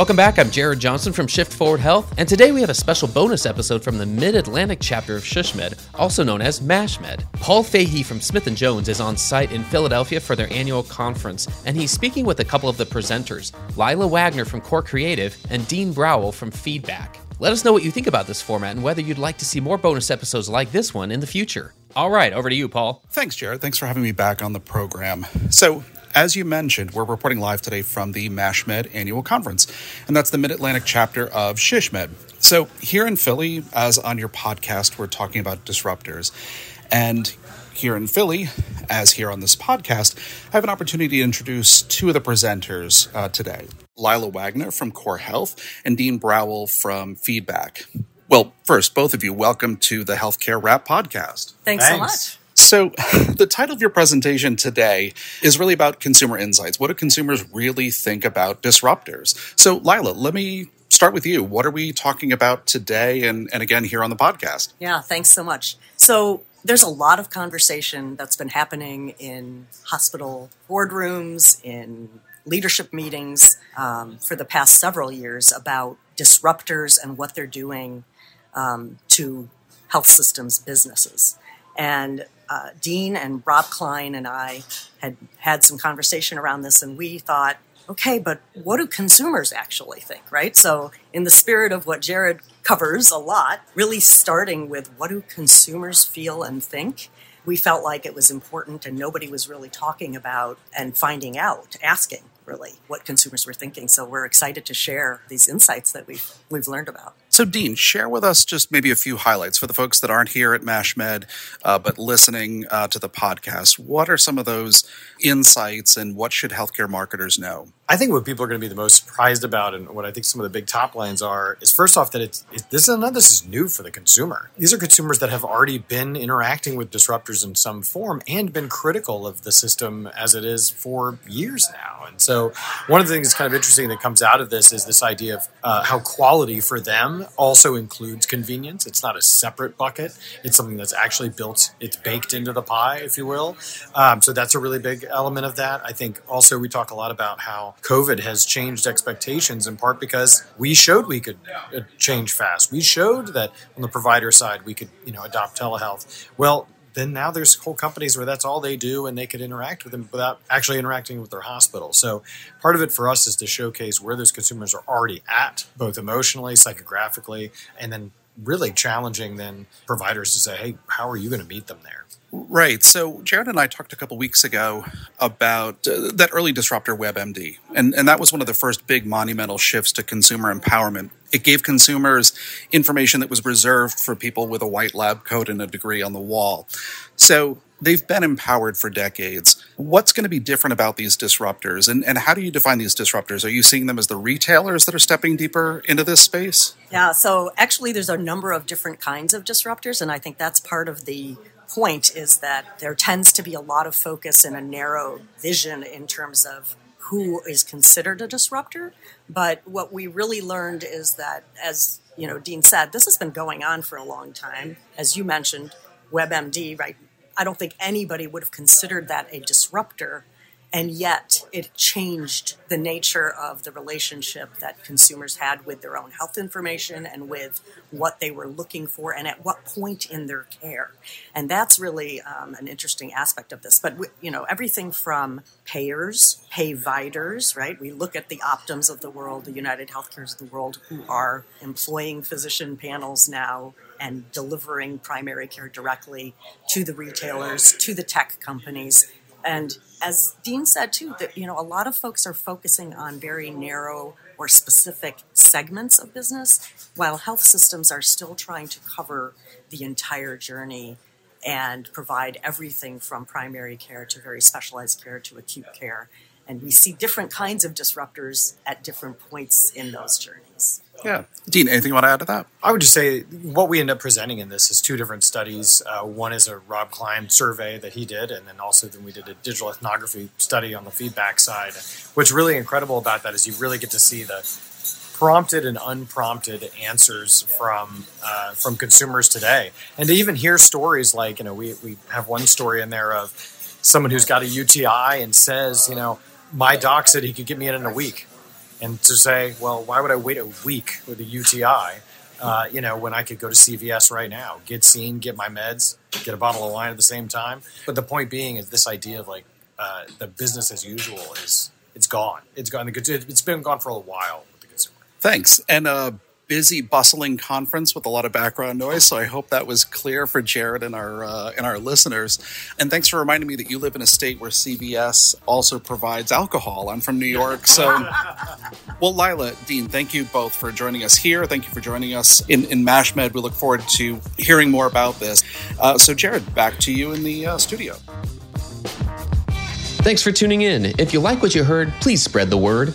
Welcome back. I'm Jared Johnson from Shift Forward Health, and today we have a special bonus episode from the Mid Atlantic chapter of SHSMD, also known as MASHMED. Paul Fahey from Smith & Jones is on site in Philadelphia for their annual conference, and he's speaking with a couple of the presenters, Laila Waggoner from Core Creative and Dean Browell from Feedback. Let us know what you think about this format and whether you'd like to see more bonus episodes like this one in the future. All right, over to you, Paul. Thanks, Jared. Thanks for having me back on the program. So, as you mentioned, we're reporting live today from the MASHMED annual conference, and that's the Mid Atlantic chapter of SHSMD. So, here in Philly, as on your podcast, we're talking about disruptors. And here in Philly, as here on this podcast, I have an opportunity to introduce two of the presenters uh, today Laila Waggoner from Core Health and Dean Browell from Feedback. Well, first, both of you, welcome to the Healthcare Rap podcast. Thanks, Thanks. so much. So, the title of your presentation today is really about consumer insights. What do consumers really think about disruptors? So, Laila, let me start with you. What are we talking about today and, and again here on the podcast? Yeah, thanks so much. So, there's a lot of conversation that's been happening in hospital boardrooms, in leadership meetings um, for the past several years about disruptors and what they're doing um, to health systems businesses. And uh, Dean and Rob Klein and I had had some conversation around this, and we thought, okay, but what do consumers actually think, right? So, in the spirit of what Jared covers a lot, really starting with what do consumers feel and think, we felt like it was important and nobody was really talking about and finding out, asking really what consumers were thinking. So we're excited to share these insights that we've we've learned about. So, Dean, share with us just maybe a few highlights for the folks that aren't here at MASHMED, uh, but listening uh, to the podcast. What are some of those insights, and what should healthcare marketers know? I think what people are going to be the most surprised about, and what I think some of the big top lines are, is first off that it's it, this is none this is new for the consumer. These are consumers that have already been interacting with disruptors in some form and been critical of the system as it is for years now. And so, one of the things that's kind of interesting that comes out of this is this idea of uh, how quality for them also includes convenience. It's not a separate bucket. It's something that's actually built. It's baked into the pie, if you will. Um, so that's a really big element of that. I think also we talk a lot about how COVID has changed expectations in part because we showed we could uh, change fast. We showed that on the provider side we could, you know, adopt telehealth. Well, then now there's whole companies where that's all they do and they could interact with them without actually interacting with their hospital. So part of it for us is to showcase where those consumers are already at, both emotionally, psychographically, and then really challenging then providers to say, hey, how are you going to meet them there? Right. So Jared and I talked a couple weeks ago about uh, that early disruptor WebMD, and and that was one of the first big monumental shifts to consumer empowerment. It gave consumers information that was reserved for people with a white lab coat and a degree on the wall. So they've been empowered for decades. What's going to be different about these disruptors, and and how do you define these disruptors? Are you seeing them as the retailers that are stepping deeper into this space? Yeah. So actually, there's a number of different kinds of disruptors, and I think that's part of the point is that there tends to be a lot of focus and a narrow vision in terms of who is considered a disruptor. But what we really learned is that, as you know, Dean said, this has been going on for a long time. As you mentioned, WebMD, right? I don't think anybody would have considered that a disruptor and yet it changed the nature of the relationship that consumers had with their own health information and with what they were looking for and at what point in their care. And that's really um, an interesting aspect of this. But you know everything from payers payviders right? We look at the optums of the world the united healthcares of the world who are employing physician panels now and delivering primary care directly to the retailers to the tech companies and as Dean said too, that you know a lot of folks are focusing on very narrow or specific segments of business, while health systems are still trying to cover the entire journey and provide everything from primary care to very specialized care to acute care. And we see different kinds of disruptors at different points in those journeys. Yeah. Dean, anything you want to add to that? I would just say what we end up presenting in this is two different studies. Uh, one is a Rob Klein survey that he did, and then also then we did a digital ethnography study on the feedback side. What's really incredible about that is you really get to see the prompted and unprompted answers from uh, from consumers today, and to even hear stories like you know we we have one story in there of someone who's got a UTI and says you know my doc said he could get me in in a week and to say, well, why would I wait a week with a UTI? Uh, you know, when I could go to CVS right now, get seen, get my meds, get a bottle of wine at the same time. But the point being is this idea of like uh, the business as usual is it's gone. It's gone. It's been gone for a while with the consumer. Thanks. And uh, busy, bustling conference with a lot of background noise. So I hope that was clear for Jared and our uh, and our listeners. And thanks for reminding me that you live in a state where CVS also provides alcohol. I'm from New York, so well, Laila, Dean, thank you both for joining us here. Thank you for joining us in in MashMed. We look forward to hearing more about this. Uh, so, Jared, back to you in the uh, studio. Thanks for tuning in. If you like what you heard, please spread the word.